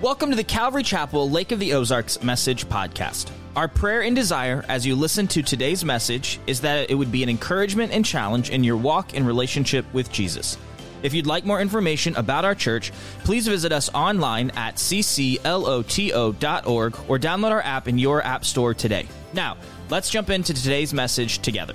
Welcome to the Calvary Chapel Lake of the Ozarks Message Podcast. Our prayer and desire as you listen to today's message is that it would be an encouragement and challenge in your walk and relationship with Jesus. If you'd like more information about our church, please visit us online at ccloto.org or download our app in your app store today. Now, let's jump into today's message together.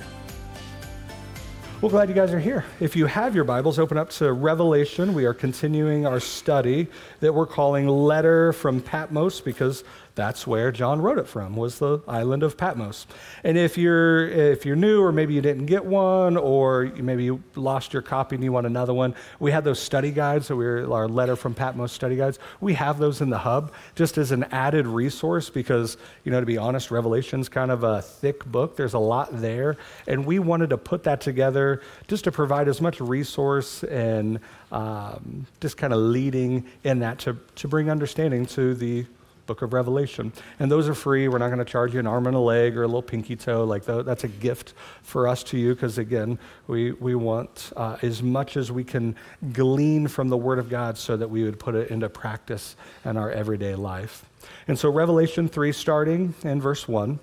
Well, glad you guys are here. If you have your Bibles, open up to Revelation. We are continuing our study that we're calling Letter from Patmos because that's where John wrote it from, was the island of Patmos. And if you're, if you're new, or maybe you didn't get one, or maybe you lost your copy and you want another one, we have those study guides, so we're our letter from Patmos study guides. We have those in the hub just as an added resource because, you know, to be honest, Revelation's kind of a thick book. There's a lot there. And we wanted to put that together just to provide as much resource and um, just kind of leading in that to, to bring understanding to the book of Revelation. And those are free. We're not going to charge you an arm and a leg or a little pinky toe. Like that's a gift for us to you because, again, we, we want uh, as much as we can glean from the Word of God so that we would put it into practice in our everyday life. And so, Revelation 3, starting in verse 1.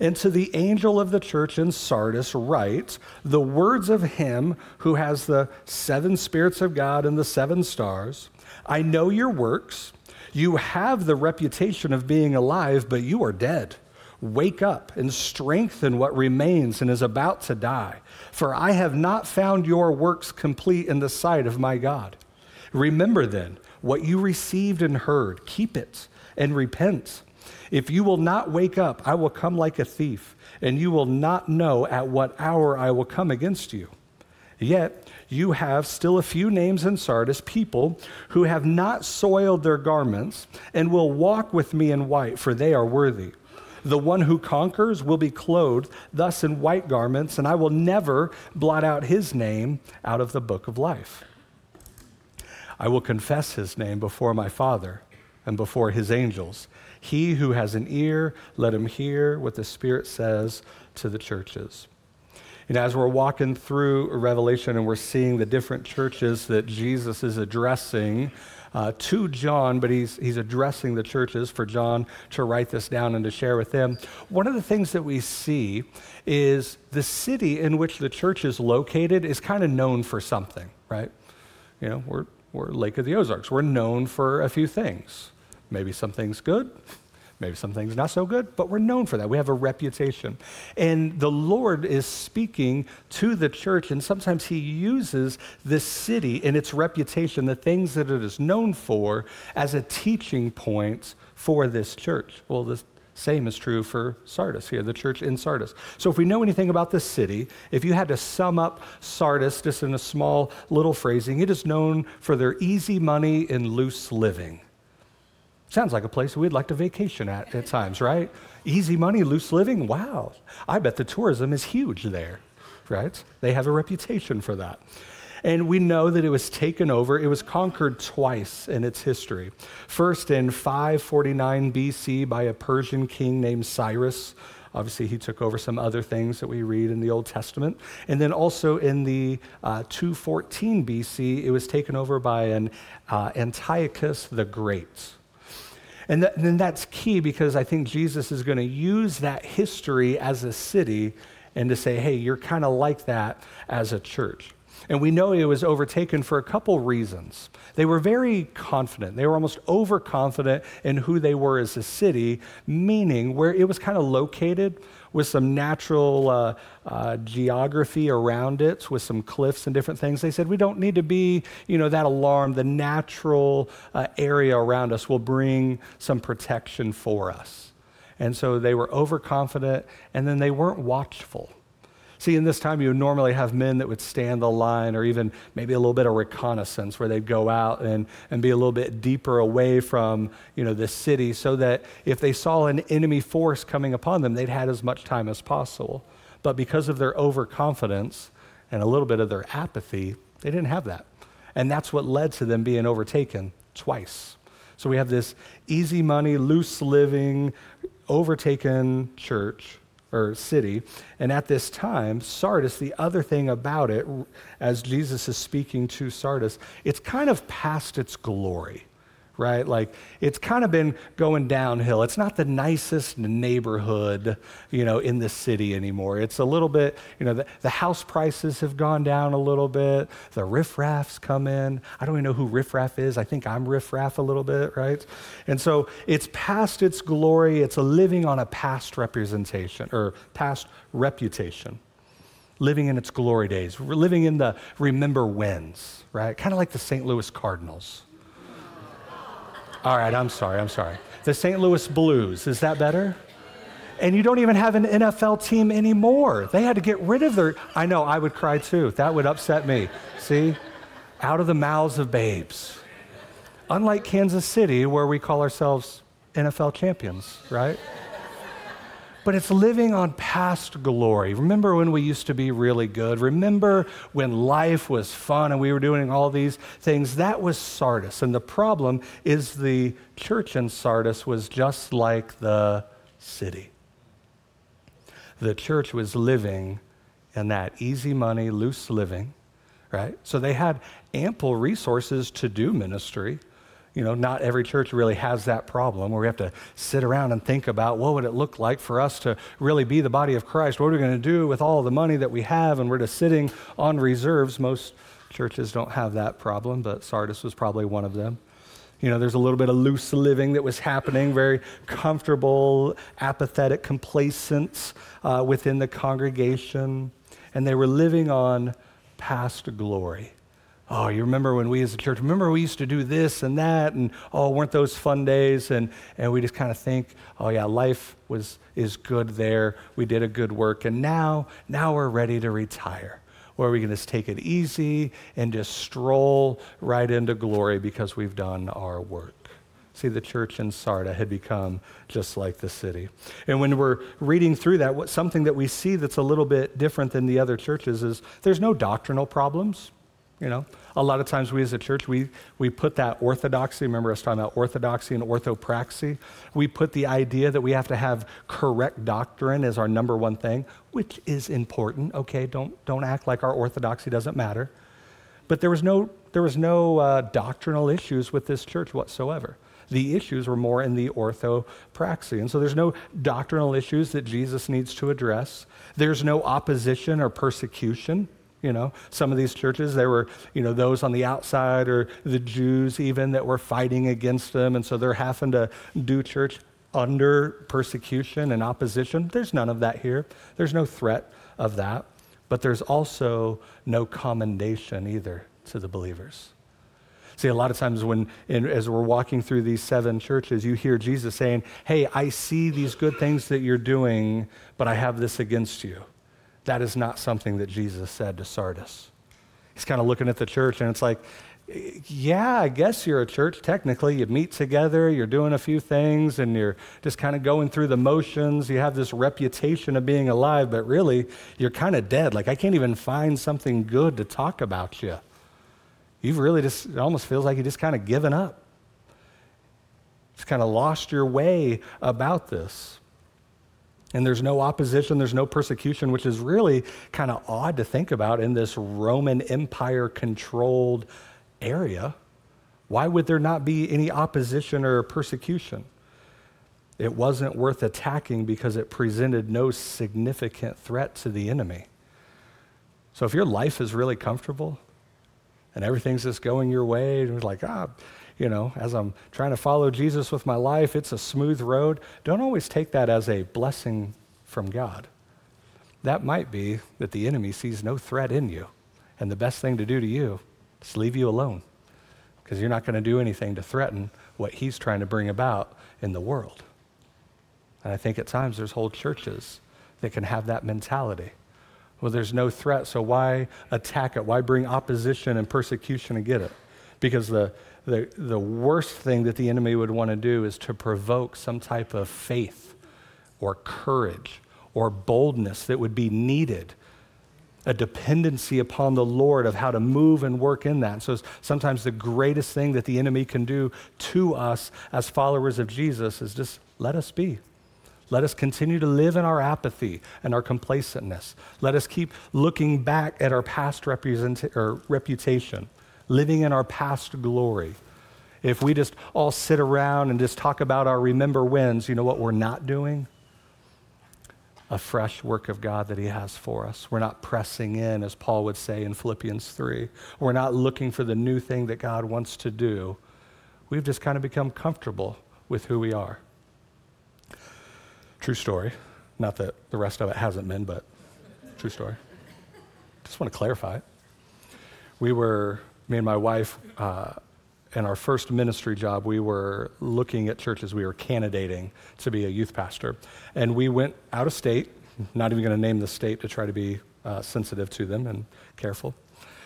And to the angel of the church in Sardis, write the words of him who has the seven spirits of God and the seven stars. I know your works you have the reputation of being alive, but you are dead. Wake up and strengthen what remains and is about to die. For I have not found your works complete in the sight of my God. Remember then what you received and heard, keep it and repent. If you will not wake up, I will come like a thief, and you will not know at what hour I will come against you. Yet you have still a few names in Sardis, people who have not soiled their garments and will walk with me in white, for they are worthy. The one who conquers will be clothed thus in white garments, and I will never blot out his name out of the book of life. I will confess his name before my Father and before his angels. He who has an ear, let him hear what the Spirit says to the churches. And as we're walking through Revelation and we're seeing the different churches that Jesus is addressing uh, to John, but he's, he's addressing the churches for John to write this down and to share with them. One of the things that we see is the city in which the church is located is kind of known for something, right? You know, we're, we're Lake of the Ozarks. We're known for a few things. Maybe something's good, Maybe some things not so good, but we're known for that. We have a reputation. And the Lord is speaking to the church, and sometimes He uses this city and its reputation, the things that it is known for, as a teaching point for this church. Well, the same is true for Sardis here, the church in Sardis. So, if we know anything about this city, if you had to sum up Sardis just in a small little phrasing, it is known for their easy money and loose living. Sounds like a place we'd like to vacation at at times, right? Easy money, loose living. Wow. I bet the tourism is huge there, right? They have a reputation for that. And we know that it was taken over, it was conquered twice in its history. First in 549 BC by a Persian king named Cyrus. Obviously, he took over some other things that we read in the Old Testament. And then also in the uh, 214 BC, it was taken over by an uh, Antiochus the Great. And, th- and that's key because I think Jesus is going to use that history as a city and to say, hey, you're kind of like that as a church. And we know it was overtaken for a couple reasons. They were very confident. They were almost overconfident in who they were as a city, meaning where it was kind of located with some natural uh, uh, geography around it, with some cliffs and different things. They said, we don't need to be, you know, that alarmed. The natural uh, area around us will bring some protection for us. And so they were overconfident, and then they weren't watchful. See, in this time, you would normally have men that would stand the line or even maybe a little bit of reconnaissance where they'd go out and, and be a little bit deeper away from, you know, the city so that if they saw an enemy force coming upon them, they'd had as much time as possible. But because of their overconfidence and a little bit of their apathy, they didn't have that. And that's what led to them being overtaken twice. So we have this easy money, loose living, overtaken church or city. And at this time, Sardis, the other thing about it, as Jesus is speaking to Sardis, it's kind of past its glory, right? Like it's kind of been going downhill. It's not the nicest neighborhood, you know, in the city anymore. It's a little bit, you know, the, the house prices have gone down a little bit. The riffraffs come in. I don't even know who riffraff is. I think I'm riffraff a little bit, right? And so it's past its glory. It's a living on a past representation or past reputation. Living in its glory days, living in the remember wins, right? Kind of like the St. Louis Cardinals all right, I'm sorry, I'm sorry. The St. Louis Blues, is that better? And you don't even have an NFL team anymore. They had to get rid of their. I know, I would cry too. That would upset me. See? Out of the mouths of babes. Unlike Kansas City, where we call ourselves NFL champions, right? But it's living on past glory. Remember when we used to be really good? Remember when life was fun and we were doing all these things? That was Sardis. And the problem is the church in Sardis was just like the city. The church was living in that easy money, loose living, right? So they had ample resources to do ministry you know, not every church really has that problem where we have to sit around and think about what would it look like for us to really be the body of Christ? What are we going to do with all the money that we have? And we're just sitting on reserves. Most churches don't have that problem, but Sardis was probably one of them. You know, there's a little bit of loose living that was happening, very comfortable, apathetic complacence uh, within the congregation. And they were living on past glory. Oh, you remember when we as a church, remember we used to do this and that, and oh, weren't those fun days? And, and we just kind of think, oh yeah, life was, is good there. We did a good work. And now, now we're ready to retire. Where we can just take it easy and just stroll right into glory because we've done our work. See, the church in Sardis had become just like the city. And when we're reading through that, what, something that we see that's a little bit different than the other churches is there's no doctrinal problems. You know, a lot of times we as a church, we, we put that orthodoxy, remember us talking about orthodoxy and orthopraxy? We put the idea that we have to have correct doctrine as our number one thing, which is important, okay? Don't, don't act like our orthodoxy doesn't matter. But there was no, there was no uh, doctrinal issues with this church whatsoever. The issues were more in the orthopraxy. And so there's no doctrinal issues that Jesus needs to address. There's no opposition or persecution you know, some of these churches, there were, you know, those on the outside or the Jews even that were fighting against them. And so they're having to do church under persecution and opposition. There's none of that here. There's no threat of that. But there's also no commendation either to the believers. See, a lot of times when, in, as we're walking through these seven churches, you hear Jesus saying, Hey, I see these good things that you're doing, but I have this against you. That is not something that Jesus said to Sardis. He's kind of looking at the church and it's like, yeah, I guess you're a church technically. You meet together, you're doing a few things, and you're just kind of going through the motions. You have this reputation of being alive, but really, you're kind of dead. Like, I can't even find something good to talk about you. You've really just, it almost feels like you just kind of given up. Just kind of lost your way about this. And there's no opposition, there's no persecution, which is really kind of odd to think about in this Roman Empire controlled area. Why would there not be any opposition or persecution? It wasn't worth attacking because it presented no significant threat to the enemy. So if your life is really comfortable and everything's just going your way, and it's like, ah, you know, as I'm trying to follow Jesus with my life, it's a smooth road. Don't always take that as a blessing from God. That might be that the enemy sees no threat in you. And the best thing to do to you is leave you alone because you're not going to do anything to threaten what he's trying to bring about in the world. And I think at times there's whole churches that can have that mentality. Well, there's no threat, so why attack it? Why bring opposition and persecution and get it? Because the, the, the worst thing that the enemy would want to do is to provoke some type of faith or courage or boldness that would be needed a dependency upon the Lord of how to move and work in that. So sometimes the greatest thing that the enemy can do to us as followers of Jesus is just let us be. Let us continue to live in our apathy and our complacentness. Let us keep looking back at our past reputation living in our past glory. If we just all sit around and just talk about our remember wins, you know what we're not doing? A fresh work of God that He has for us. We're not pressing in, as Paul would say in Philippians 3. We're not looking for the new thing that God wants to do. We've just kind of become comfortable with who we are. True story. Not that the rest of it hasn't been, but true story. Just want to clarify it. We were, me and my wife, uh, in our first ministry job, we were looking at churches. We were candidating to be a youth pastor. And we went out of state, not even going to name the state to try to be uh, sensitive to them and careful.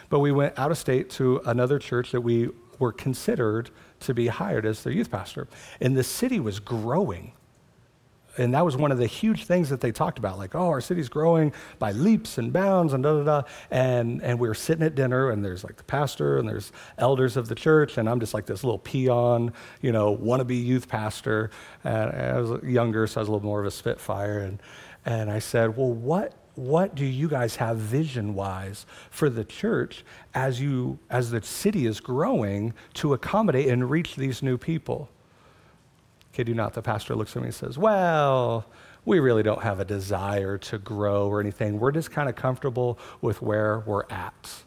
But we went out of state to another church that we were considered to be hired as their youth pastor. And the city was growing and that was one of the huge things that they talked about like oh our city's growing by leaps and bounds and da da da. And and we were sitting at dinner and there's like the pastor and there's elders of the church and i'm just like this little peon you know wannabe youth pastor. And i was younger so i was a little more of a spitfire. And and i said well what what do you guys have vision wise for the church as you as the city is growing to accommodate and reach these new people Kid you not, the pastor looks at me and says, Well, we really don't have a desire to grow or anything. We're just kind of comfortable with where we're at.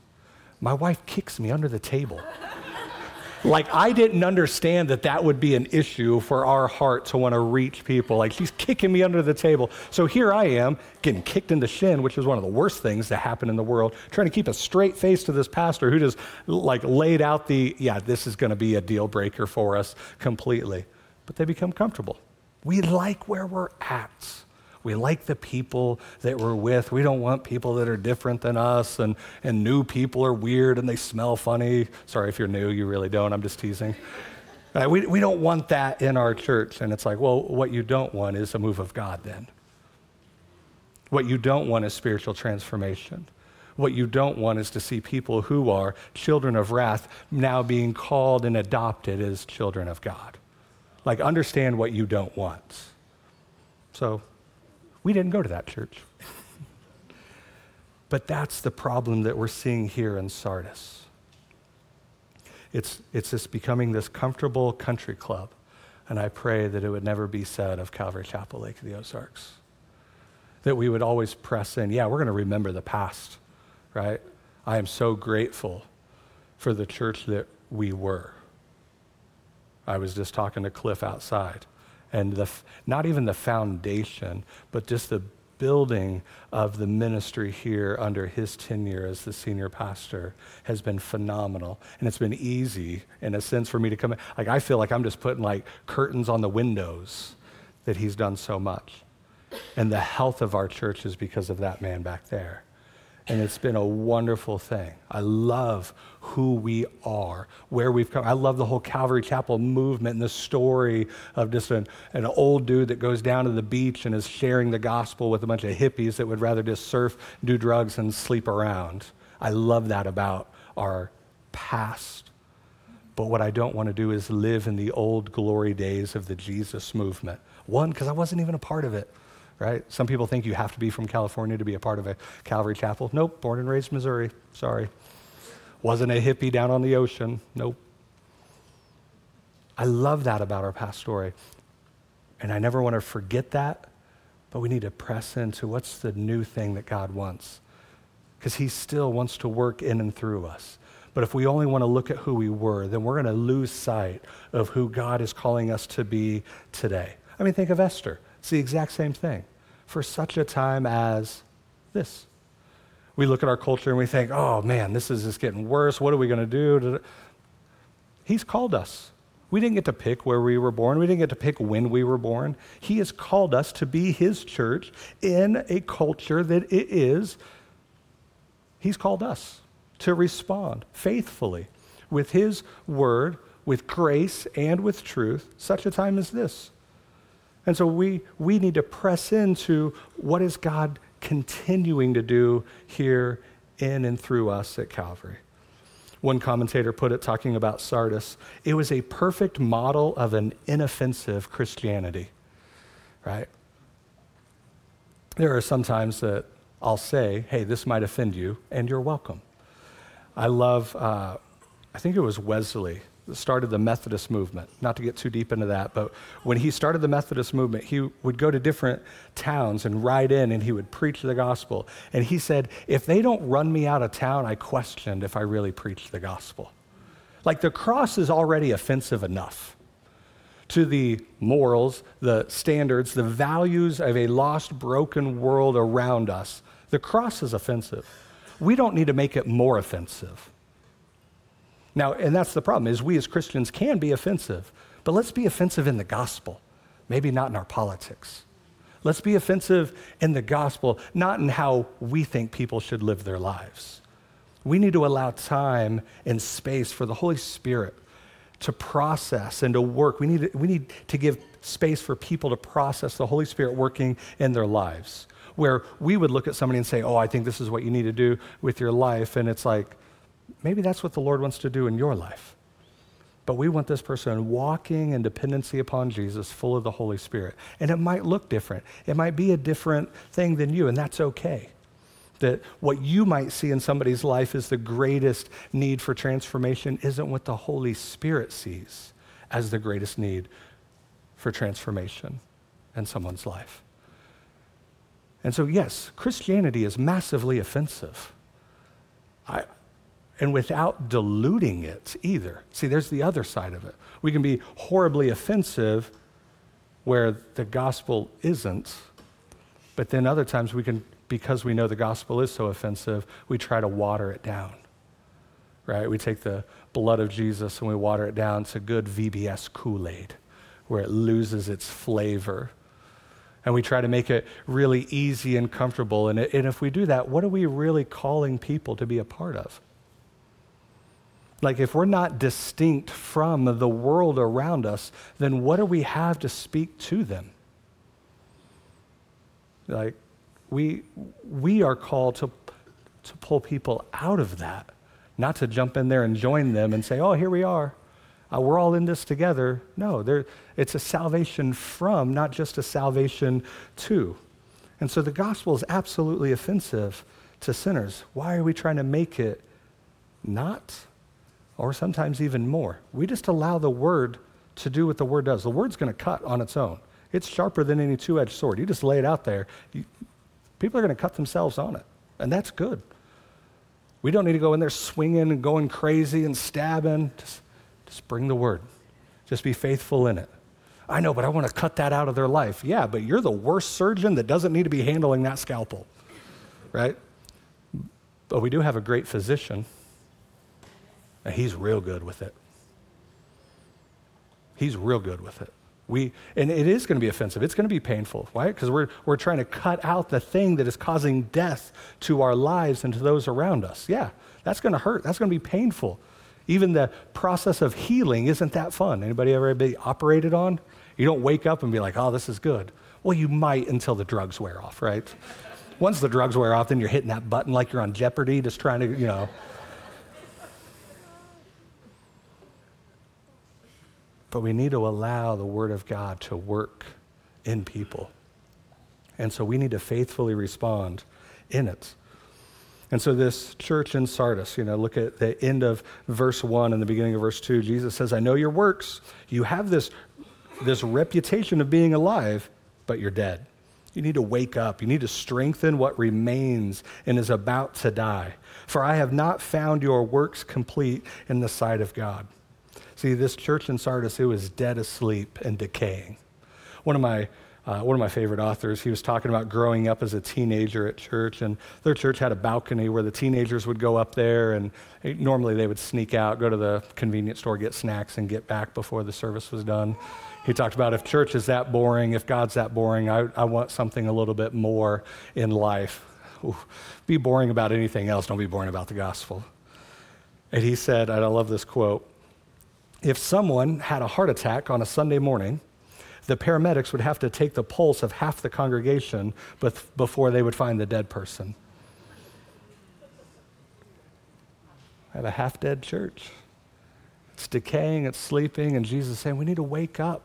My wife kicks me under the table. like, I didn't understand that that would be an issue for our heart to want to reach people. Like, she's kicking me under the table. So here I am, getting kicked in the shin, which is one of the worst things that happen in the world, trying to keep a straight face to this pastor who just, like, laid out the, yeah, this is going to be a deal breaker for us completely but they become comfortable. We like where we're at. We like the people that we're with. We don't want people that are different than us, and, and new people are weird and they smell funny. Sorry if you're new, you really don't. I'm just teasing. Uh, we, we don't want that in our church. And it's like, well, what you don't want is a move of God then. What you don't want is spiritual transformation. What you don't want is to see people who are children of wrath now being called and adopted as children of God. Like, understand what you don't want. So, we didn't go to that church. but that's the problem that we're seeing here in Sardis. It's, it's just becoming this comfortable country club. And I pray that it would never be said of Calvary Chapel Lake of the Ozarks. That we would always press in. Yeah, we're going to remember the past, right? I am so grateful for the church that we were. I was just talking to Cliff outside. And the, not even the foundation, but just the building of the ministry here under his tenure as the senior pastor has been phenomenal. And it's been easy, in a sense, for me to come in. Like, I feel like I'm just putting like curtains on the windows that he's done so much. And the health of our church is because of that man back there. And it's been a wonderful thing. I love who we are, where we've come. I love the whole Calvary Chapel movement and the story of just an, an old dude that goes down to the beach and is sharing the gospel with a bunch of hippies that would rather just surf, do drugs, and sleep around. I love that about our past. But what I don't want to do is live in the old glory days of the Jesus movement. One, because I wasn't even a part of it right? Some people think you have to be from California to be a part of a Calvary Chapel. Nope, born and raised Missouri. Sorry. Wasn't a hippie down on the ocean. Nope. I love that about our past story. And I never want to forget that, but we need to press into what's the new thing that God wants. Because He still wants to work in and through us. But if we only want to look at who we were, then we're going to lose sight of who God is calling us to be today. I mean, think of Esther. It's the exact same thing. For such a time as this. We look at our culture and we think, oh man, this is just getting worse. What are we going to do? He's called us. We didn't get to pick where we were born. We didn't get to pick when we were born. He has called us to be His church in a culture that it is. He's called us to respond faithfully with His word, with grace, and with truth, such a time as this. And so we, we need to press into what is God continuing to do here in and through us at Calvary. One commentator put it talking about Sardis it was a perfect model of an inoffensive Christianity, right? There are some times that I'll say, hey, this might offend you, and you're welcome. I love, uh, I think it was Wesley started the Methodist movement. Not to get too deep into that, but when he started the Methodist movement, he would go to different towns and ride in and he would preach the gospel. And he said, If they don't run me out of town, I questioned if I really preached the gospel. Like the cross is already offensive enough to the morals, the standards, the values of a lost, broken world around us. The cross is offensive. We don't need to make it more offensive. Now, and that's the problem is we as Christians can be offensive, but let's be offensive in the gospel, maybe not in our politics. Let's be offensive in the gospel, not in how we think people should live their lives. We need to allow time and space for the Holy Spirit to process and to work. We need to, we need to give space for people to process the Holy Spirit working in their lives. Where we would look at somebody and say, Oh, I think this is what you need to do with your life. And it's like, maybe that's what the Lord wants to do in your life. But we want this person walking in dependency upon Jesus, full of the Holy Spirit. And it might look different, it might be a different thing than you, and that's okay that what you might see in somebody's life is the greatest need for transformation isn't what the Holy Spirit sees as the greatest need for transformation in someone's life. And so, yes, Christianity is massively offensive. I, and without diluting it either. See, there's the other side of it. We can be horribly offensive where the gospel isn't, but then other times we can because we know the gospel is so offensive, we try to water it down. Right? We take the blood of Jesus and we water it down to good VBS Kool Aid, where it loses its flavor. And we try to make it really easy and comfortable. And, and if we do that, what are we really calling people to be a part of? Like, if we're not distinct from the world around us, then what do we have to speak to them? Like, we, we are called to, to pull people out of that, not to jump in there and join them and say, oh, here we are. Uh, we're all in this together. No, there, it's a salvation from, not just a salvation to. And so the gospel is absolutely offensive to sinners. Why are we trying to make it not? Or sometimes even more. We just allow the word to do what the word does. The word's going to cut on its own. It's sharper than any two edged sword. You just lay it out there. You, people are going to cut themselves on it. And that's good. We don't need to go in there swinging and going crazy and stabbing. Just, just bring the word. Just be faithful in it. I know, but I want to cut that out of their life. Yeah, but you're the worst surgeon that doesn't need to be handling that scalpel, right? But we do have a great physician, and he's real good with it. He's real good with it. We, and it is going to be offensive. It's going to be painful. Why? Because we're, we're trying to cut out the thing that is causing death to our lives and to those around us. Yeah, that's going to hurt. That's going to be painful. Even the process of healing isn't that fun. Anybody ever be operated on? You don't wake up and be like, oh, this is good. Well, you might until the drugs wear off, right? Once the drugs wear off, then you're hitting that button like you're on Jeopardy, just trying to, you know. But we need to allow the Word of God to work in people. And so we need to faithfully respond in it. And so, this church in Sardis, you know, look at the end of verse 1 and the beginning of verse 2. Jesus says, I know your works. You have this, this reputation of being alive, but you're dead. You need to wake up. You need to strengthen what remains and is about to die. For I have not found your works complete in the sight of God. See, this church in Sardis, it was dead asleep and decaying. One of my uh, one of my favorite authors, he was talking about growing up as a teenager at church, and their church had a balcony where the teenagers would go up there, and normally they would sneak out, go to the convenience store, get snacks, and get back before the service was done. He talked about if church is that boring, if God's that boring, I, I want something a little bit more in life. Ooh, be boring about anything else, don't be boring about the gospel. And he said, and I love this quote if someone had a heart attack on a Sunday morning, the paramedics would have to take the pulse of half the congregation before they would find the dead person. I have a half dead church. It's decaying, it's sleeping, and Jesus is saying, We need to wake up.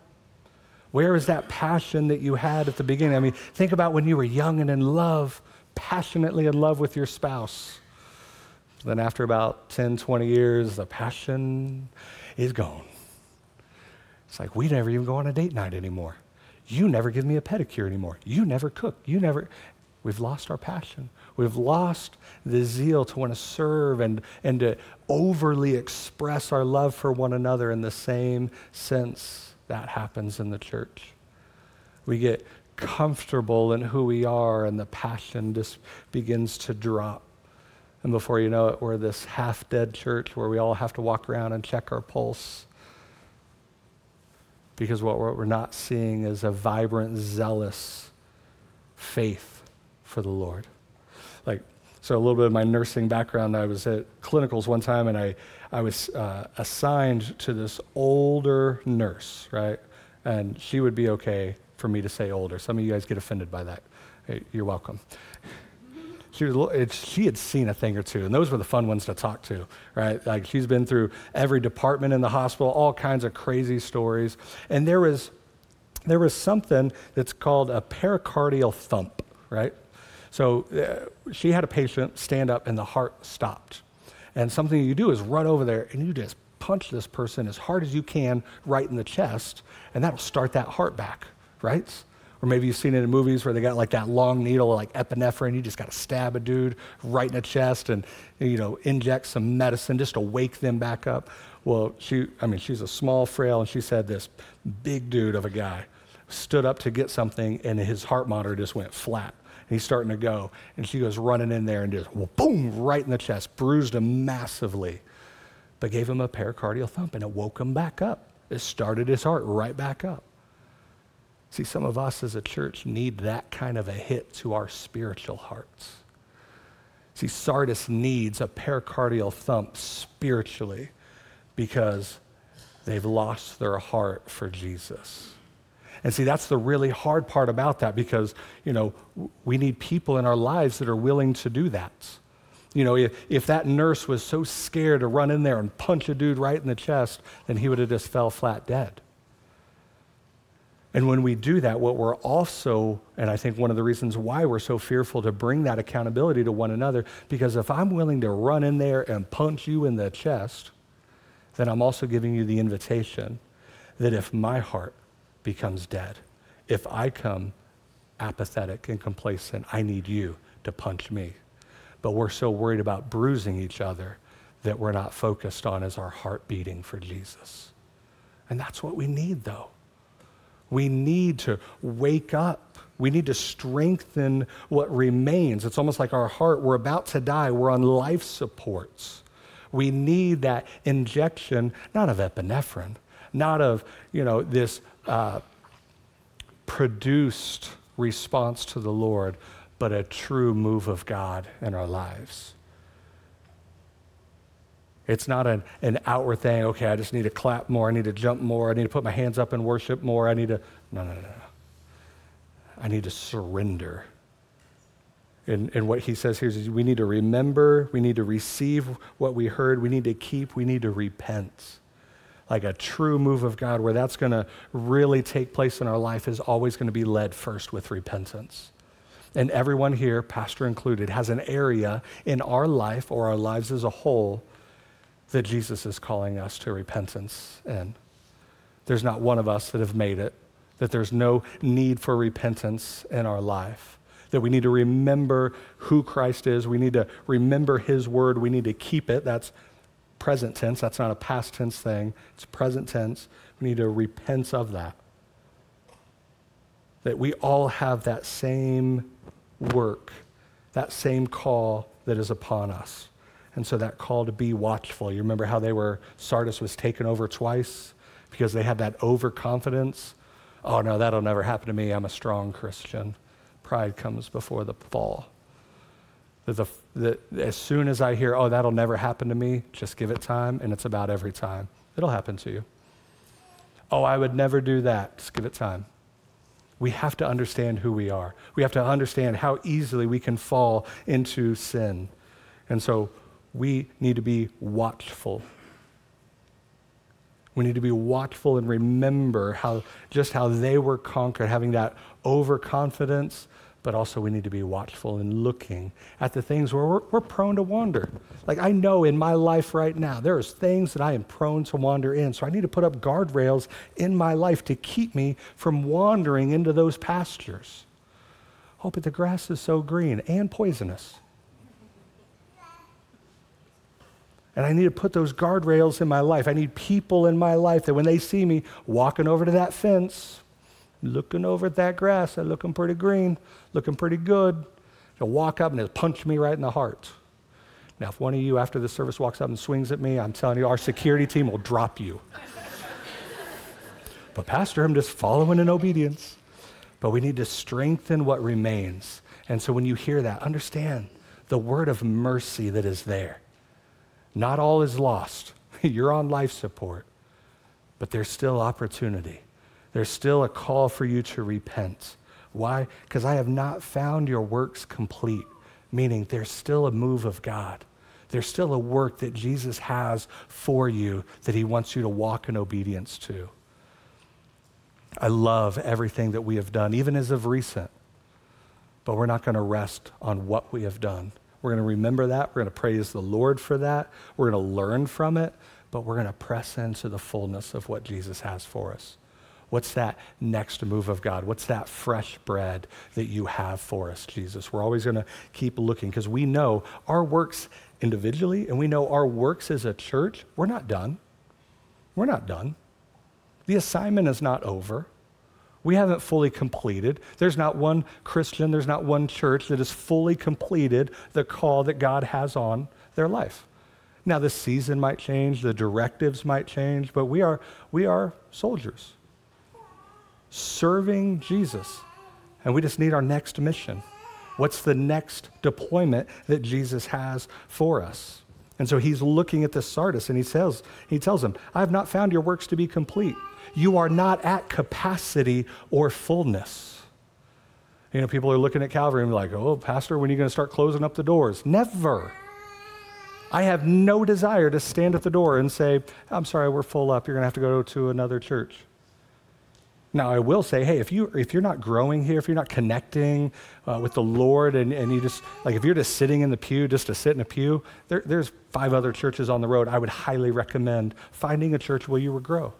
Where is that passion that you had at the beginning? I mean, think about when you were young and in love, passionately in love with your spouse Then, after about 10, 20 years, the passion is gone. It's like, we never even go on a date night anymore. You never give me a pedicure anymore. You never cook. You never. We've lost our passion. We've lost the zeal to want to serve and, and to overly express our love for one another in the same sense that happens in the church. We get comfortable in who we are, and the passion just begins to drop. And before you know it, we're this half dead church where we all have to walk around and check our pulse. Because what we're not seeing is a vibrant, zealous faith for the Lord. Like, so a little bit of my nursing background, I was at clinicals one time and I, I was uh, assigned to this older nurse, right? And she would be okay for me to say older. Some of you guys get offended by that. Hey, you're welcome she was she had seen a thing or two and those were the fun ones to talk to right? Like she's been through every department in the hospital all kinds of crazy stories. And there was there was something that's called a pericardial thump right? So uh, she had a patient stand up and the heart stopped. And something you do is run over there and you just punch this person as hard as you can right in the chest and that'll start that heart back right or maybe you've seen it in movies where they got like that long needle, like epinephrine. You just got to stab a dude right in the chest and, you know, inject some medicine just to wake them back up. Well, she, I mean, she's a small, frail, and she said this big dude of a guy stood up to get something, and his heart monitor just went flat. And he's starting to go, and she goes running in there and just boom, right in the chest, bruised him massively, but gave him a pericardial thump, and it woke him back up. It started his heart right back up. See, some of us as a church need that kind of a hit to our spiritual hearts. See, Sardis needs a pericardial thump spiritually because they've lost their heart for Jesus. And see, that's the really hard part about that because, you know, we need people in our lives that are willing to do that. You know, if, if that nurse was so scared to run in there and punch a dude right in the chest, then he would have just fell flat dead. And when we do that, what we're also, and I think one of the reasons why we're so fearful to bring that accountability to one another, because if I'm willing to run in there and punch you in the chest, then I'm also giving you the invitation that if my heart becomes dead, if I come apathetic and complacent, I need you to punch me. But we're so worried about bruising each other that we're not focused on is our heart beating for Jesus. And that's what we need, though. We need to wake up. We need to strengthen what remains. It's almost like our heart, we're about to die, we're on life supports. We need that injection, not of epinephrine, not of, you know, this uh, produced response to the Lord, but a true move of God in our lives. It's not an, an outward thing, okay, I just need to clap more, I need to jump more, I need to put my hands up and worship more, I need to. No, no, no, no. I need to surrender. And, and what he says here is we need to remember, we need to receive what we heard, we need to keep, we need to repent. Like a true move of God where that's going to really take place in our life is always going to be led first with repentance. And everyone here, pastor included, has an area in our life or our lives as a whole that Jesus is calling us to repentance in. There's not one of us that have made it, that there's no need for repentance in our life, that we need to remember who Christ is, we need to remember his word, we need to keep it. That's present tense, that's not a past tense thing, it's present tense. We need to repent of that. That we all have that same work, that same call that is upon us. And so that call to be watchful. You remember how they were, Sardis was taken over twice because they had that overconfidence? Oh, no, that'll never happen to me. I'm a strong Christian. Pride comes before the fall. The, the, as soon as I hear, oh, that'll never happen to me, just give it time, and it's about every time. It'll happen to you. Oh, I would never do that. Just give it time. We have to understand who we are. We have to understand how easily we can fall into sin. And so we need to be watchful. We need to be watchful and remember how just how they were conquered, having that overconfidence, but also we need to be watchful and looking at the things where we're, we're, prone to wander. Like I know in my life right now, there's things that I am prone to wander in. So I need to put up guardrails in my life to keep me from wandering into those pastures. Oh, but the grass is so green and poisonous. And I need to put those guardrails in my life. I need people in my life that when they see me walking over to that fence, looking over at that grass, they're looking pretty green, looking pretty good, they'll walk up and they'll punch me right in the heart. Now, if one of you after the service walks up and swings at me, I'm telling you, our security team will drop you. but, Pastor, I'm just following in obedience. But we need to strengthen what remains. And so when you hear that, understand the word of mercy that is there. Not all is lost. You're on life support, but there's still opportunity. There's still a call for you to repent. Why? Because I have not found your works complete, meaning there's still a move of God. There's still a work that Jesus has for you that he wants you to walk in obedience to. I love everything that we have done, even as of recent. But we're not going to rest on what we have done. We're going to remember that. We're going to praise the Lord for that. We're going to learn from it, but we're going to press into the fullness of what Jesus has for us. What's that next move of God? What's that fresh bread that you have for us, Jesus? We're always going to keep looking because we know our works individually and we know our works as a church, we're not done. We're not done. The assignment is not over. We haven't fully completed. There's not one Christian, there's not one church that has fully completed the call that God has on their life. Now, the season might change, the directives might change, but we are, we are soldiers serving Jesus. And we just need our next mission. What's the next deployment that Jesus has for us? And so he's looking at the Sardis and he says, he tells him, I have not found your works to be complete. You are not at capacity or fullness. You know, people are looking at Calvary and like, oh, Pastor, when are you going to start closing up the doors? Never. I have no desire to stand at the door and say, I'm sorry, we're full up. You're going to have to go to another church. Now, I will say, hey, if, you, if you're not growing here, if you're not connecting uh, with the Lord, and, and you just, like, if you're just sitting in the pew just to sit in a pew, there, there's five other churches on the road. I would highly recommend finding a church where you will grow.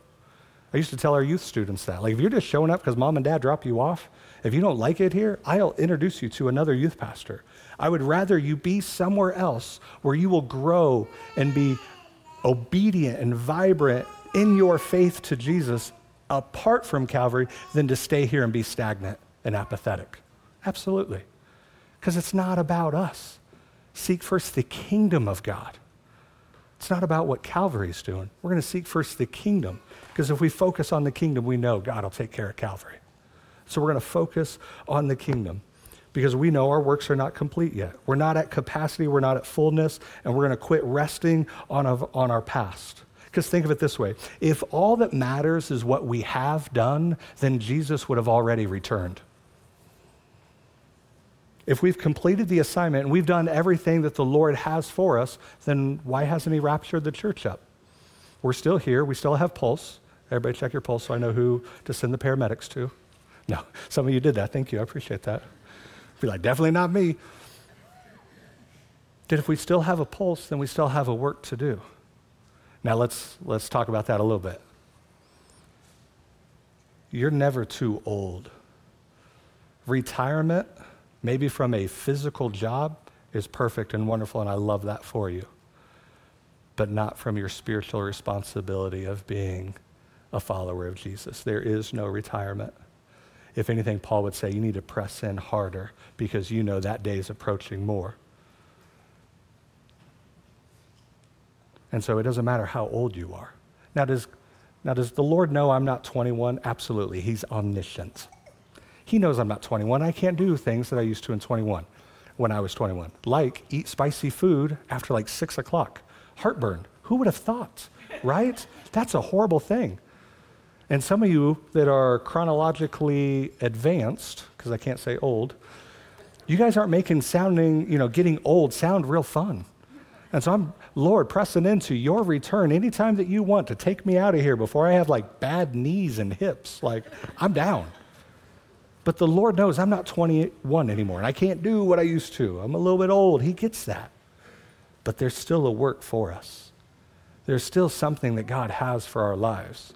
I used to tell our youth students that. Like, if you're just showing up because mom and dad drop you off, if you don't like it here, I'll introduce you to another youth pastor. I would rather you be somewhere else where you will grow and be obedient and vibrant in your faith to Jesus apart from Calvary than to stay here and be stagnant and apathetic. Absolutely. Because it's not about us. Seek first the kingdom of God. It's not about what Calvary is doing. We're going to seek first the kingdom. Because if we focus on the kingdom, we know God will take care of Calvary. So we're going to focus on the kingdom because we know our works are not complete yet. We're not at capacity, we're not at fullness, and we're going to quit resting on, on our past. Because think of it this way if all that matters is what we have done, then Jesus would have already returned. If we've completed the assignment and we've done everything that the Lord has for us, then why hasn't He raptured the church up? We're still here, we still have pulse. Everybody check your pulse so I know who to send the paramedics to. No, some of you did that. Thank you. I appreciate that. Be like, definitely not me. That if we still have a pulse, then we still have a work to do. Now let's, let's talk about that a little bit. You're never too old. Retirement, maybe from a physical job, is perfect and wonderful, and I love that for you. But not from your spiritual responsibility of being a follower of Jesus. There is no retirement. If anything, Paul would say you need to press in harder because you know that day is approaching more. And so it doesn't matter how old you are. Now, does, now, does the Lord know I'm not 21? Absolutely. He's omniscient. He knows I'm not 21. I can't do things that I used to in 21 when I was 21, like eat spicy food after like 6 o'clock. Heartburn. Who would have thought, right? That's a horrible thing. And some of you that are chronologically advanced, because I can't say old, you guys aren't making sounding, you know, getting old sound real fun. And so I'm, Lord, pressing into your return anytime that you want to take me out of here before I have like bad knees and hips. Like, I'm down. But the Lord knows I'm not 21 anymore and I can't do what I used to. I'm a little bit old. He gets that. But there's still a work for us. There's still something that God has for our lives.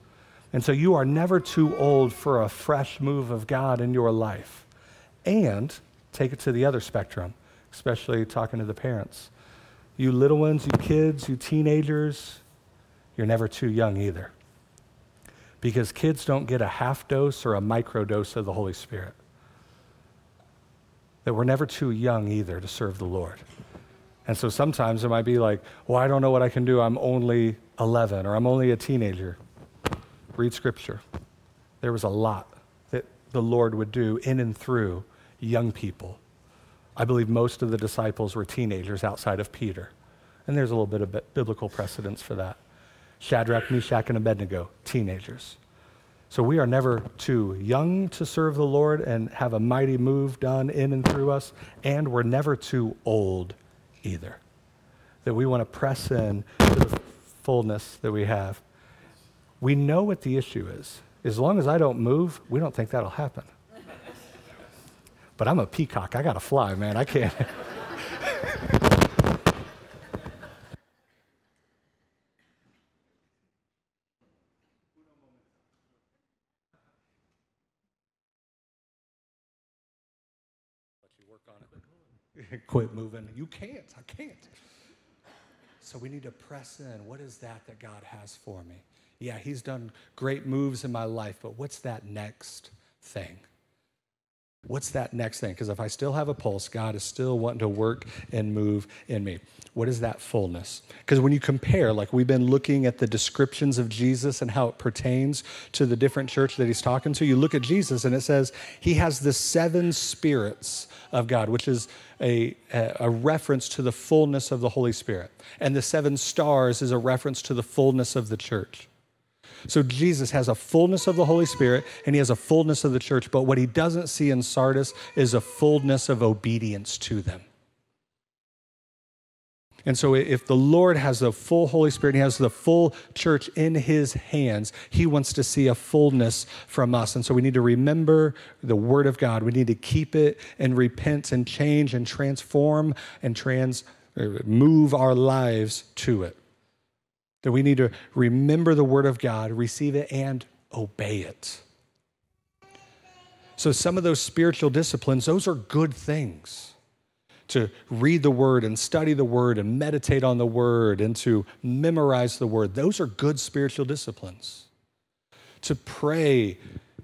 And so you are never too old for a fresh move of God in your life. And take it to the other spectrum, especially talking to the parents. You little ones, you kids, you teenagers, you're never too young either because kids don't get a half dose or a micro dose of the Holy Spirit. That we're never too young either to serve the Lord. And so sometimes it might be like, well, I don't know what I can do. I'm only 11 or I'm only a teenager. Read scripture. There was a lot that the Lord would do in and through young people. I believe most of the disciples were teenagers outside of Peter. And there's a little bit of biblical precedence for that. Shadrach, Meshach, and Abednego, teenagers. So we are never too young to serve the Lord and have a mighty move done in and through us, and we're never too old either. That we want to press in to the fullness that we have. We know what the issue is. As long as I don't move, we don't think that'll happen. But I'm a peacock. I got to fly, man. I can't. quit moving. You can't. I can't. So we need to press in. What is that that God has for me? Yeah, He's done great moves in my life, but what's that next thing? What's that next thing? Because if I still have a pulse, God is still wanting to work and move in me. What is that fullness? Because when you compare, like we've been looking at the descriptions of Jesus and how it pertains to the different church that he's talking to, you look at Jesus and it says he has the seven spirits of God, which is a, a reference to the fullness of the Holy Spirit. And the seven stars is a reference to the fullness of the church. So Jesus has a fullness of the Holy Spirit and he has a fullness of the church, but what he doesn't see in Sardis is a fullness of obedience to them. And so, if the Lord has the full Holy Spirit, He has the full church in His hands, He wants to see a fullness from us. And so, we need to remember the Word of God. We need to keep it and repent and change and transform and trans, move our lives to it. That we need to remember the Word of God, receive it, and obey it. So, some of those spiritual disciplines, those are good things. To read the Word and study the Word and meditate on the Word and to memorize the Word, those are good spiritual disciplines. To pray,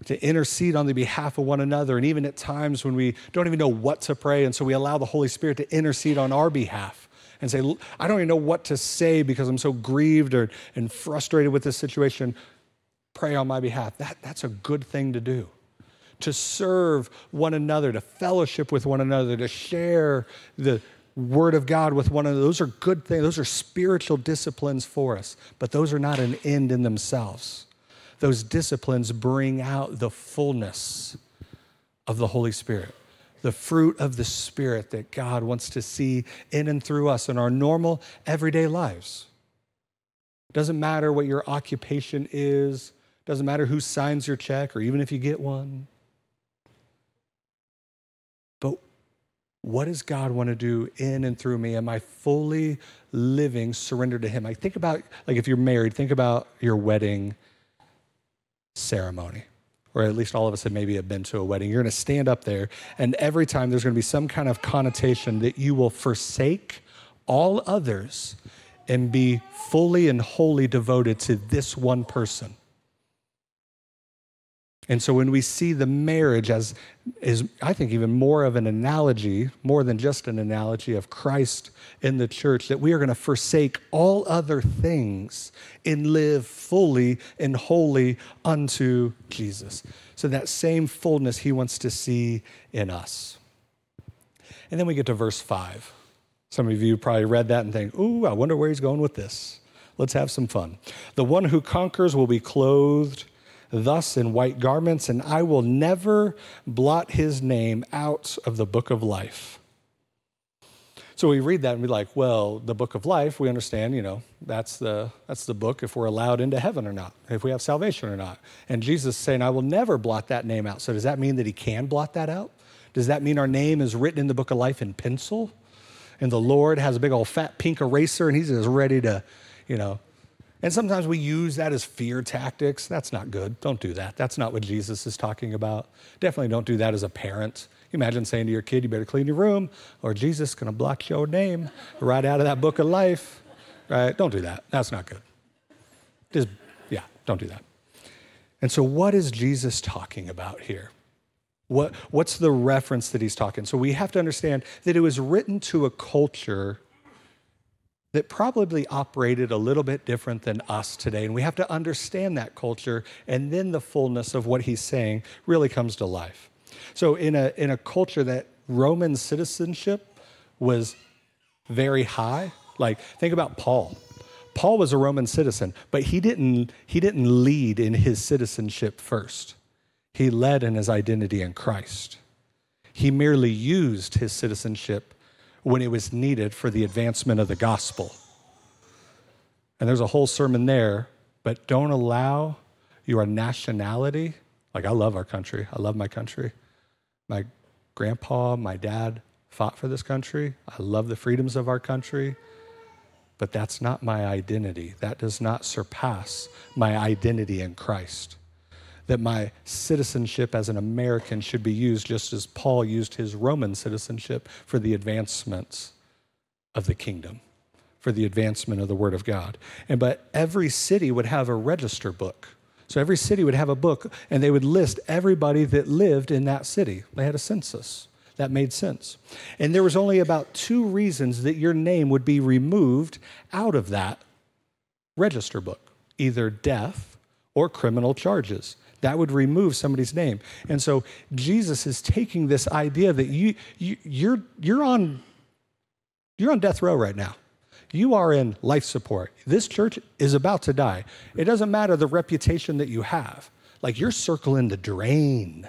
to intercede on the behalf of one another, and even at times when we don't even know what to pray, and so we allow the Holy Spirit to intercede on our behalf and say, I don't even know what to say because I'm so grieved or, and frustrated with this situation. Pray on my behalf. That, that's a good thing to do. To serve one another, to fellowship with one another, to share the word of God with one another. Those are good things. Those are spiritual disciplines for us, but those are not an end in themselves. Those disciplines bring out the fullness of the Holy Spirit the fruit of the Spirit that God wants to see in and through us in our normal, everyday lives. Doesn't matter what your occupation is, doesn't matter who signs your check or even if you get one. But what does God want to do in and through me? Am I fully living surrendered to Him? I think about, like, if you're married, think about your wedding ceremony or at least all of us have maybe have been to a wedding, you're going to stand up there, and every time there's going to be some kind of connotation that you will forsake all others and be fully and wholly devoted to this one person. And so when we see the marriage as is I think even more of an analogy, more than just an analogy of Christ in the church that we are going to forsake all other things and live fully and wholly unto Jesus. So that same fullness he wants to see in us. And then we get to verse 5. Some of you probably read that and think, "Ooh, I wonder where he's going with this." Let's have some fun. The one who conquers will be clothed thus in white garments, and I will never blot his name out of the book of life. So we read that and we're like, well, the book of life, we understand, you know, that's the, that's the book if we're allowed into heaven or not, if we have salvation or not. And Jesus is saying, I will never blot that name out. So does that mean that he can blot that out? Does that mean our name is written in the book of life in pencil? And the Lord has a big old fat pink eraser and he's just ready to, you know. And sometimes we use that as fear tactics. That's not good. Don't do that. That's not what Jesus is talking about. Definitely don't do that as a parent. Imagine saying to your kid, you better clean your room, or Jesus is going to block your name right out of that book of life. Right? Don't do that. That's not good. Just, yeah, don't do that. And so, what is Jesus talking about here? What, what's the reference that he's talking? So, we have to understand that it was written to a culture that probably operated a little bit different than us today. And we have to understand that culture, and then the fullness of what he's saying really comes to life. So, in a, in a culture that Roman citizenship was very high, like think about Paul. Paul was a Roman citizen, but he didn't, he didn't lead in his citizenship first. He led in his identity in Christ. He merely used his citizenship when it was needed for the advancement of the gospel. And there's a whole sermon there, but don't allow your nationality. Like, I love our country, I love my country. My grandpa, my dad fought for this country. I love the freedoms of our country. But that's not my identity. That does not surpass my identity in Christ. That my citizenship as an American should be used just as Paul used his Roman citizenship for the advancements of the kingdom, for the advancement of the Word of God. And but every city would have a register book so every city would have a book, and they would list everybody that lived in that city. They had a census. That made sense. And there was only about two reasons that your name would be removed out of that register book either death or criminal charges. That would remove somebody's name. And so Jesus is taking this idea that you, you you're, you're, on, you're on death row right now you are in life support. This church is about to die. It doesn't matter the reputation that you have, like you're circling the drain.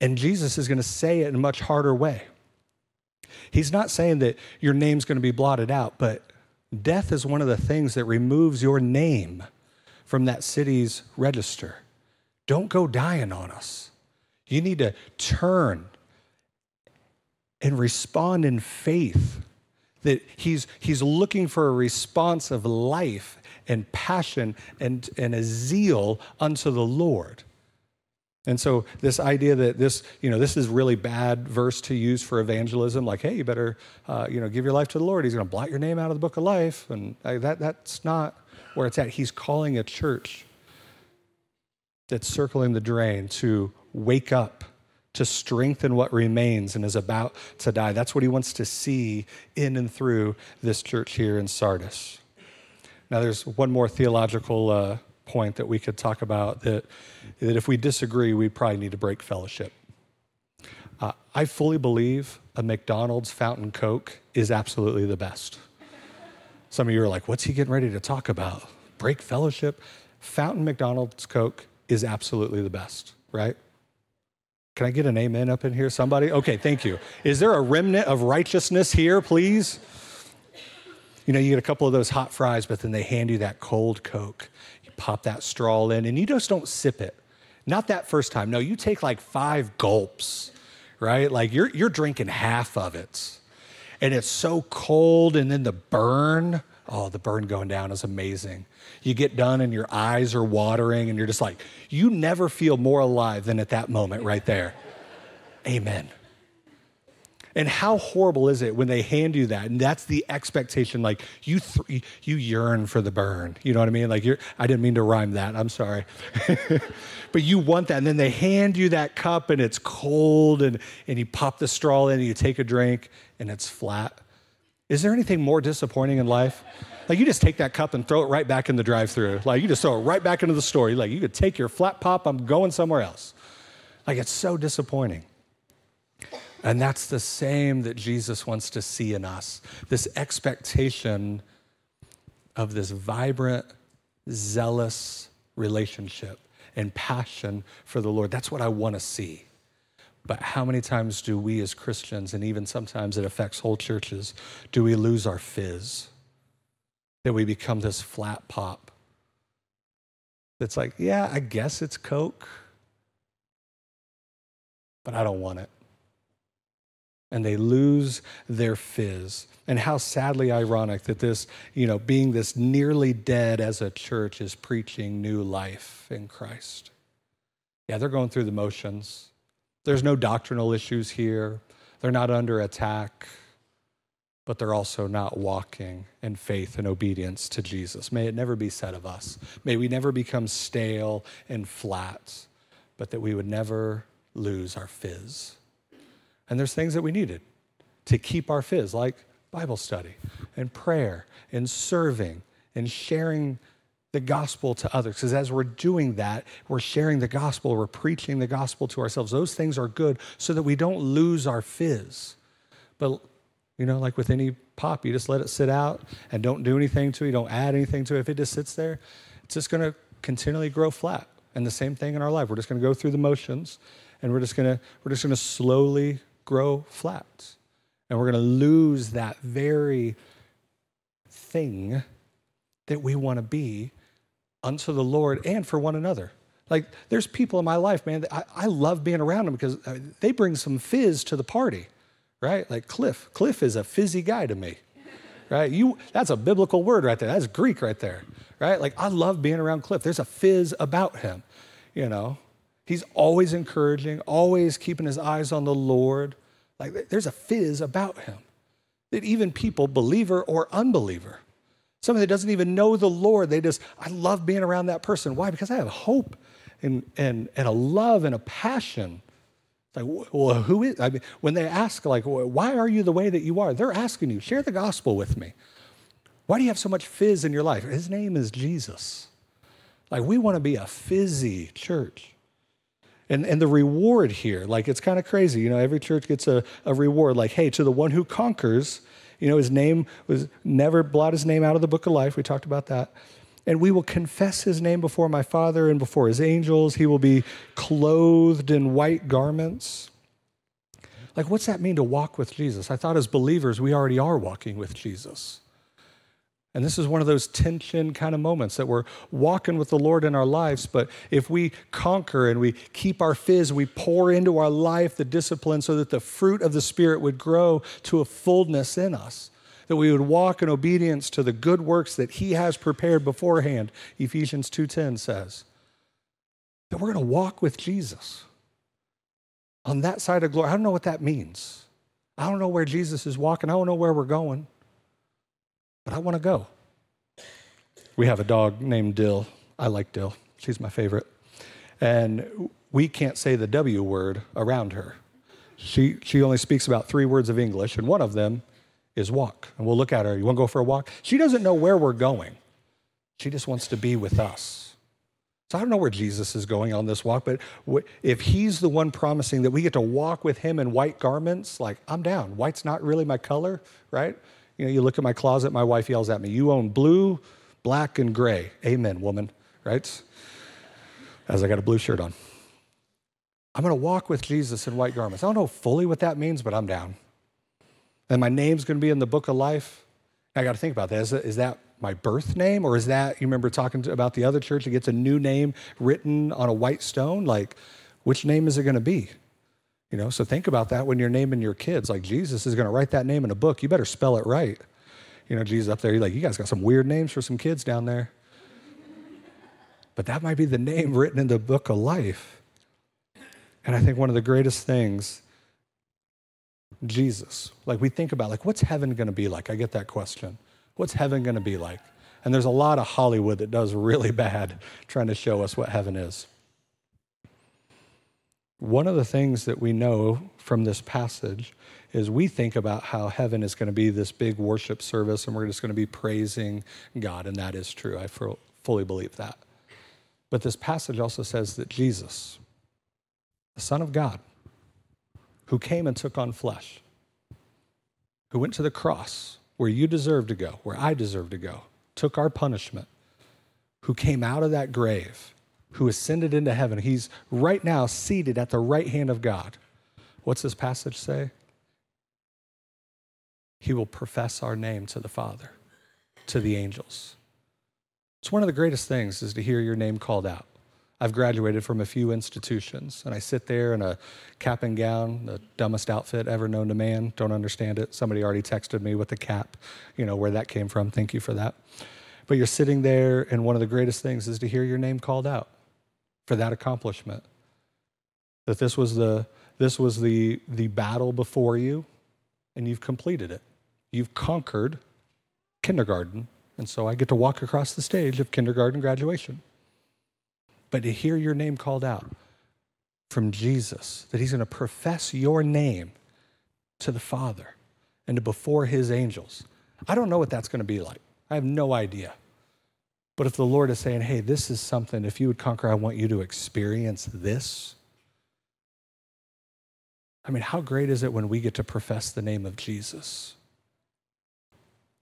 And Jesus is going to say it in a much harder way. He's not saying that your name's going to be blotted out, but death is one of the things that removes your name from that city's register. Don't go dying on us. You need to turn and respond in faith that he's, he's looking for a response of life and passion and, and a zeal unto the Lord. And so this idea that this, you know, this is really bad verse to use for evangelism, like, hey, you better, uh, you know, give your life to the Lord. He's going to blot your name out of the book of life, and uh, that that's not where it's at. He's calling a church that's circling the drain to wake up to strengthen what remains and is about to die. That's what he wants to see in and through this church here in Sardis. Now, there's one more theological uh, point that we could talk about that, that if we disagree, we probably need to break fellowship. Uh, I fully believe a McDonald's fountain Coke is absolutely the best. Some of you are like, what's he getting ready to talk about? Break fellowship? Fountain McDonald's Coke is absolutely the best, right? Can I get an amen up in here? Somebody? Okay, thank you. Is there a remnant of righteousness here, please? You know, you get a couple of those hot fries, but then they hand you that cold Coke. You pop that straw in, and you just don't sip it. Not that first time. No, you take like five gulps, right? Like you're, you're drinking half of it. And it's so cold, and then the burn oh, the burn going down is amazing. You get done and your eyes are watering, and you're just like, you never feel more alive than at that moment right there. Amen. And how horrible is it when they hand you that? And that's the expectation. Like you, th- you yearn for the burn. You know what I mean? Like you're. I didn't mean to rhyme that. I'm sorry. but you want that, and then they hand you that cup, and it's cold, and and you pop the straw in, and you take a drink, and it's flat. Is there anything more disappointing in life? Like you just take that cup and throw it right back in the drive-through. Like you just throw it right back into the store. Like you could take your flat pop, I'm going somewhere else. Like it's so disappointing. And that's the same that Jesus wants to see in us. This expectation of this vibrant, zealous relationship and passion for the Lord. That's what I want to see. But how many times do we as Christians, and even sometimes it affects whole churches, do we lose our fizz? That we become this flat pop that's like, yeah, I guess it's Coke, but I don't want it. And they lose their fizz. And how sadly ironic that this, you know, being this nearly dead as a church is preaching new life in Christ. Yeah, they're going through the motions. There's no doctrinal issues here. They're not under attack, but they're also not walking in faith and obedience to Jesus. May it never be said of us. May we never become stale and flat, but that we would never lose our fizz. And there's things that we needed to keep our fizz, like Bible study and prayer and serving and sharing the gospel to others. Because as we're doing that, we're sharing the gospel, we're preaching the gospel to ourselves. Those things are good so that we don't lose our fizz. But, you know, like with any pop, you just let it sit out and don't do anything to it, don't add anything to it. If it just sits there, it's just going to continually grow flat. And the same thing in our life. We're just going to go through the motions and we're just going to we're just going to slowly grow flat. And we're going to lose that very thing that we want to be unto the Lord and for one another. Like, there's people in my life, man, I, I love being around them because uh, they bring some fizz to the party, right? Like Cliff. Cliff is a fizzy guy to me, right? You, that's a biblical word right there. That's Greek right there, right? Like, I love being around Cliff. There's a fizz about him, you know? He's always encouraging, always keeping his eyes on the Lord. Like, there's a fizz about him that even people, believer or unbeliever, Somebody that doesn't even know the Lord, they just, I love being around that person. Why? Because I have hope and, and, and a love and a passion. It's like, well, who is, I mean, when they ask, like, why are you the way that you are? They're asking you, share the gospel with me. Why do you have so much fizz in your life? His name is Jesus. Like, we want to be a fizzy church. And, and the reward here, like, it's kind of crazy. You know, every church gets a, a reward, like, hey, to the one who conquers, you know, his name was never blot his name out of the book of life. We talked about that. And we will confess his name before my Father and before his angels. He will be clothed in white garments. Like, what's that mean to walk with Jesus? I thought as believers, we already are walking with Jesus. And this is one of those tension kind of moments that we're walking with the Lord in our lives. But if we conquer and we keep our fizz, we pour into our life the discipline so that the fruit of the Spirit would grow to a fullness in us, that we would walk in obedience to the good works that He has prepared beforehand, Ephesians 2:10 says. That we're going to walk with Jesus on that side of glory. I don't know what that means. I don't know where Jesus is walking. I don't know where we're going but I want to go. We have a dog named Dill. I like Dill. She's my favorite. And we can't say the W word around her. She, she only speaks about three words of English, and one of them is walk. And we'll look at her. You want to go for a walk? She doesn't know where we're going, she just wants to be with us. So I don't know where Jesus is going on this walk, but if he's the one promising that we get to walk with him in white garments, like I'm down. White's not really my color, right? You know, you look at my closet, my wife yells at me, You own blue, black, and gray. Amen, woman, right? As I got a blue shirt on. I'm going to walk with Jesus in white garments. I don't know fully what that means, but I'm down. And my name's going to be in the book of life. I got to think about that. Is, that. my birth name? Or is that, you remember talking about the other church, it gets a new name written on a white stone? Like, which name is it going to be? You know, so think about that when you're naming your kids. Like Jesus is going to write that name in a book. You better spell it right. You know, Jesus up there, you're like, you guys got some weird names for some kids down there. But that might be the name written in the book of life. And I think one of the greatest things, Jesus, like we think about, like, what's heaven going to be like? I get that question. What's heaven going to be like? And there's a lot of Hollywood that does really bad trying to show us what heaven is. One of the things that we know from this passage is we think about how heaven is going to be this big worship service and we're just going to be praising God, and that is true. I fully believe that. But this passage also says that Jesus, the Son of God, who came and took on flesh, who went to the cross where you deserve to go, where I deserve to go, took our punishment, who came out of that grave who ascended into heaven. He's right now seated at the right hand of God. What's this passage say? He will profess our name to the Father, to the angels. It's one of the greatest things is to hear your name called out. I've graduated from a few institutions, and I sit there in a cap and gown, the dumbest outfit ever known to man. Don't understand it. Somebody already texted me with the cap, you know, where that came from. Thank you for that. But you're sitting there, and one of the greatest things is to hear your name called out for that accomplishment. That this was the, this was the, the battle before you, and you've completed it. You've conquered kindergarten. And so I get to walk across the stage of kindergarten graduation but to hear your name called out from Jesus, that he's going to profess your name to the Father and to before his angels. I don't know what that's going to be like. I have no idea. But if the Lord is saying, hey, this is something, if you would conquer, I want you to experience this. I mean, how great is it when we get to profess the name of Jesus?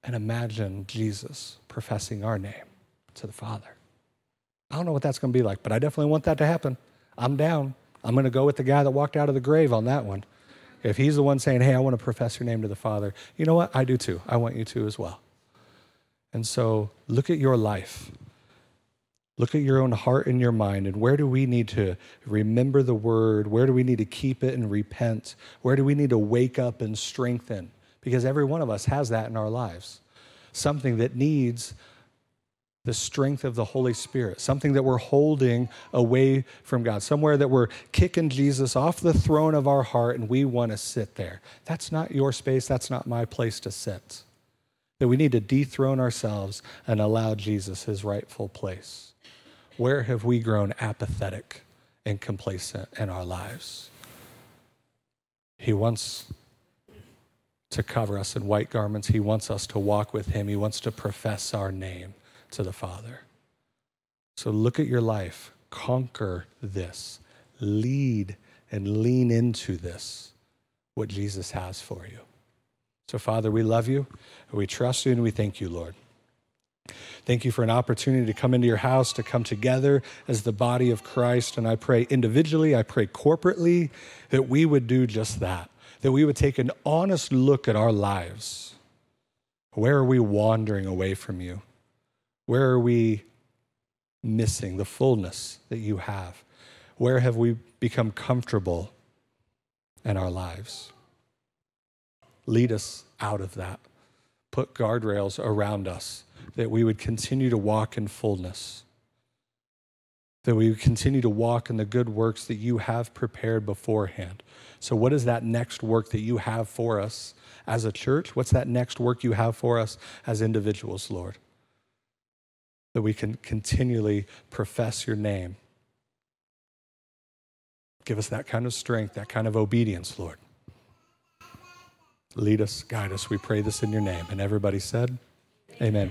And imagine Jesus professing our name to the Father. I don't know what that's going to be like, but I definitely want that to happen. I'm down. I'm going to go with the guy that walked out of the grave on that one. If he's the one saying, Hey, I want to profess your name to the Father, you know what? I do too. I want you to as well. And so look at your life. Look at your own heart and your mind, and where do we need to remember the word? Where do we need to keep it and repent? Where do we need to wake up and strengthen? Because every one of us has that in our lives. Something that needs the strength of the Holy Spirit, something that we're holding away from God, somewhere that we're kicking Jesus off the throne of our heart and we want to sit there. That's not your space, that's not my place to sit. That we need to dethrone ourselves and allow Jesus his rightful place. Where have we grown apathetic and complacent in our lives? He wants to cover us in white garments. He wants us to walk with him. He wants to profess our name to the Father. So look at your life, conquer this, lead and lean into this, what Jesus has for you. So, Father, we love you, we trust you, and we thank you, Lord. Thank you for an opportunity to come into your house, to come together as the body of Christ. And I pray individually, I pray corporately that we would do just that, that we would take an honest look at our lives. Where are we wandering away from you? Where are we missing the fullness that you have? Where have we become comfortable in our lives? Lead us out of that. Put guardrails around us that we would continue to walk in fullness, that we would continue to walk in the good works that you have prepared beforehand. So, what is that next work that you have for us as a church? What's that next work you have for us as individuals, Lord? that we can continually profess your name. Give us that kind of strength, that kind of obedience, Lord. Lead us, guide us. We pray this in your name. And everybody said, Amen.